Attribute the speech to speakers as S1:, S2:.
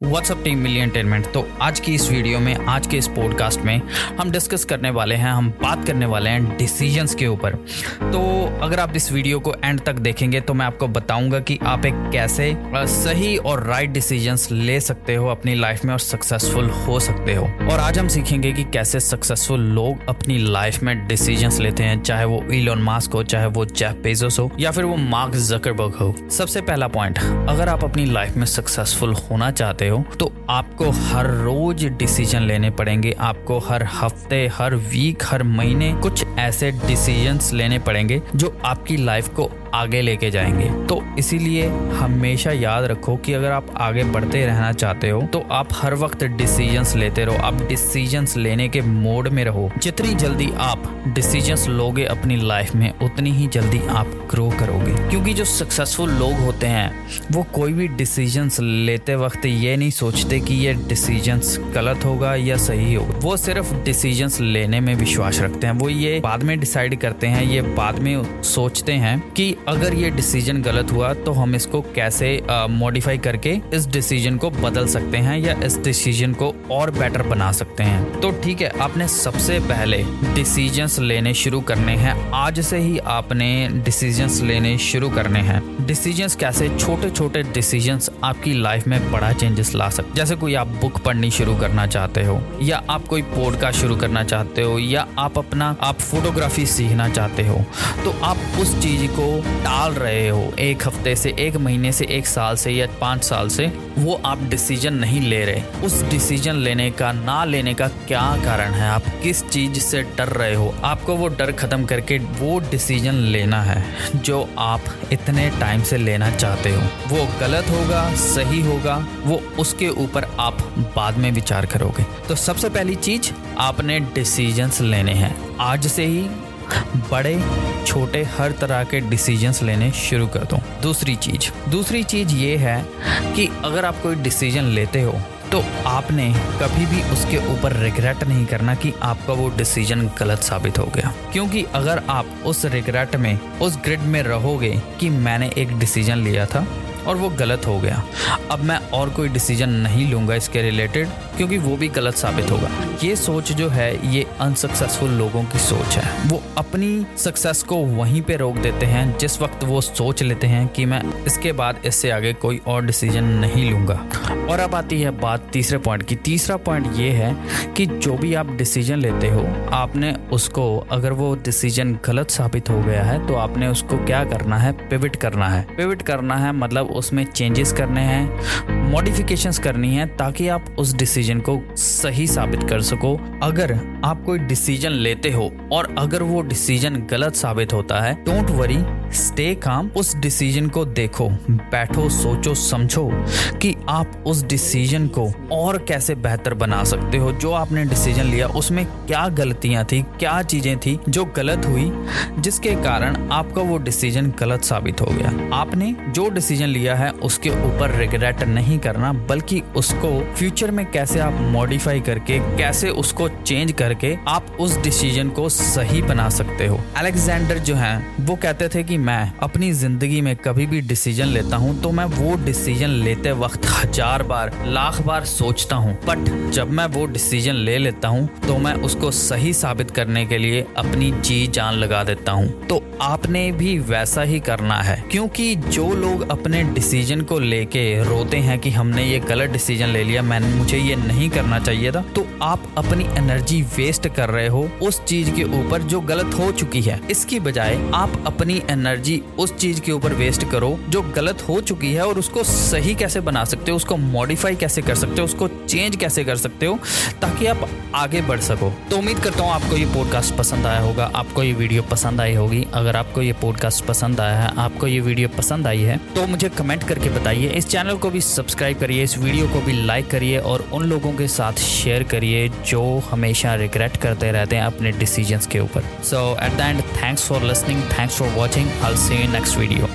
S1: WhatsApp team million तो आज की इस वीडियो में, आज के इस पॉडकास्ट में हम डिस्कस करने वाले हैं, हम बात करने वाले हैं डिसीजंस के ऊपर। तो अगर आप इस वीडियो को एंड तक देखेंगे तो मैं आपको बताऊँगा कि आप एक कैसे सही और राइट डिसीजंस ले सकते हो अपनी लाइफ में और सक्सेसफुल हो सकते हो। और आज हम सीखेंगे कि कैसे सक्सेसफुल लोग अपनी लाइफ में डिसीजंस लेते हैं, चाहे वो इलोन मास्क हो, चाहे वो जेफ पेजोस हो, या फिर वो मार्क जकरबर्ग हो। सबसे पहला पॉइंट अगर आप अपनी लाइफ में सक्सेसफुल होना चाहते हो तो आपको हर रोज डिसीज़न लेने पड़ेंगे। आपको हर हफ़्ते, हर वीक हर महीने कुछ ऐसे डिसीजंस लेने पड़ेंगे जो आपकी लाइफ को आगे लेके जाएँगे। तो इसीलिए हमेशा याद रखो कि अगर आप आगे बढ़ते रहना चाहते हो तो आप हर वक्त डिसीजंस लेते रहो। आप डिसीजंस लेने के मोड में रहो। जितनी जल्दी आप डिसीजंस लोगे अपनी लाइफ में, उतनी ही जल्दी आप ग्रो करोगे। क्योंकि जो सक्सेसफुल लोग होते हैं, वो कोई भी डिसीजंस लेते वक्त ये नहीं सोचते कि ये डिसीजंस गलत होगा या सही होगा। वो सिर्फ़ डिसीजंस लेने में विश्वास रखते हैं। वो ये बाद में डिसाइड करते हैं, ये बाद में सोचते हैं कि अगर ये डिसीज़न गलत हुआ तो हम इसको कैसे मॉडिफाई करके इस डिसीज़न को बदल सकते हैं या इस डिसीज़न को और बेटर बना सकते हैं? तो ठीक है, आपने सबसे पहले डिसीजंस लेने शुरू करने हैं। आज से ही आपने डिसीजंस लेने शुरू करने हैं। डिसीजंस कैसे? छोटे छोटे डिसीजंस आपकी लाइफ में बड़ा चेंजेस ला सकते जैसे कोई आप बुक पढ़नी शुरू करना चाहते हो, या आप कोई पॉडकास्ट शुरू करना चाहते हो, या आप अपना, आप फोटोग्राफी सीखना चाहते हो तो आप उस चीज़ को टाल रहे हो, एक हफ़्ते से, एक महीने से, एक साल से या पाँच साल से, वो आप डिसीज़न नहीं ले रहे। उस डिसीज़न लेने का, ना लेने का क्या कारण है? आप किस चीज़ से डर रहे हो? आपको वो डर खत्म करके वो डिसीज़न लेना है, जो आप इतने टाइम से लेना चाहते हो। वो गलत होगा, सही होगा, वो उसके ऊपर आप बाद में विचार करोगे। तो सबसे पहली चीज़, आपने डिसीजंस लेने हैं। आज से ही बड़े, छोटे, हर तरह के डिसीजंस लेने शुरू कर दो। दूसरी चीज़ दूसरी चीज़ ये है कि अगर आप कोई डिसीज़न लेते हो तो आपने कभी भी उसके ऊपर रिग्रेट नहीं करना कि आपका वो डिसीज़न गलत साबित हो गया। क्योंकि अगर आप उस रिग्रेट में, उस ग्रिड में रहोगे कि मैंने एक डिसीज़न लिया था और वो गलत हो गया। अब मैं और कोई डिसीज़न नहीं लूँगा इसके रिलेटेड क्योंकि वो भी गलत साबित होगा। ये सोच जो है, ये अनसक्सेसफुल लोगों की सोच है। वो अपनी सक्सेस को वहीं पे रोक देते हैं, जिस वक्त वो सोच लेते हैं कि मैं इसके बाद इससे आगे कोई और डिसीज़न नहीं लूँगा। और अब आती है बात तीसरे पॉइंट की। तीसरा पॉइंट ये है कि जो भी आप डिसीज़न लेते हो, आपने उसको, अगर वो डिसीज़न गलत साबित हो गया है तो आपने उसको क्या करना है? पिविट करना है। पिविट करना है मतलब उसमें चेंजेस करने हैं मॉडिफिकेशंस करनी है ताकि आप उस डिसीज़न को सही साबित कर सको। अगर आप कोई डिसीज़न लेते हो और अगर वो डिसीज़न गलत साबित होता है डोंट वरी स्टे काम उस डिसीज़न को देखो, बैठो, सोचो, समझो कि आप उस डिसीज़न को और कैसे बेहतर बना सकते हो। जो आपने डिसीज़न लिया, उसमें क्या गलतियाँ थी, क्या चीज़ें थी जो गलत हुई, जिसके कारण आपका वो डिसीज़न गलत साबित हो गया। आपने जो डिसीज़न लिया है, उसके ऊपर रिग्रेट नहीं करना, बल्कि उसको फ्यूचर में कैसे आप मॉडिफाई करके, कैसे उसको चेंज करके आप उस डिसीज़न को सही बना सकते हो। अलेक्जेंडर जो है, वो कहते थे कि मैं अपनी ज़िंदगी में कभी भी डिसीज़न लेता हूँ तो मैं वो डिसीज़न लेते वक्त हज़ार बार, लाख बार सोचता हूँ। बट जब मैं वो डिसीज़न ले लेता हूँ तो मैं उसको सही साबित करने के लिए अपनी जी जान लगा देता हूँ। तो आपने भी वैसा ही करना है, क्योंकि जो लोग अपने डिसीज़न को लेके रोते हैं कि हमने ये गलत डिसीज़न ले लिया, मैंने मुझे ये नहीं करना चाहिए था तो आप अपनी एनर्जी वेस्ट कर रहे हो उस चीज़ के ऊपर जो गलत हो चुकी है। इसकी बजाय आप अपनी एनर्जी उस चीज़ के ऊपर वेस्ट करो, जो गलत हो चुकी है और उसको सही कैसे बना सकते हो, उसको मॉडिफाई कैसे कर सकते हो, उसको चेंज कैसे कर सकते हो, ताकि आप आगे बढ़ सको। तो उम्मीद करता हूँ आपको ये पॉडकास्ट पसंद आया होगा, आपको ये वीडियो पसंद आई होगी। अगर आपको ये पॉडकास्ट पसंद आया है, आपको ये वीडियो पसंद आई है तो मुझे कमेंट करके बताइए। इस चैनल को भी सब्सक्राइब करिए, इस वीडियो को भी लाइक करिए और उन लोगों के साथ शेयर करिए जो हमेशा रिग्रेट करते रहते हैं अपने डिसीजंस के ऊपर। So at the end thanks for listening thanks for watching I see you next video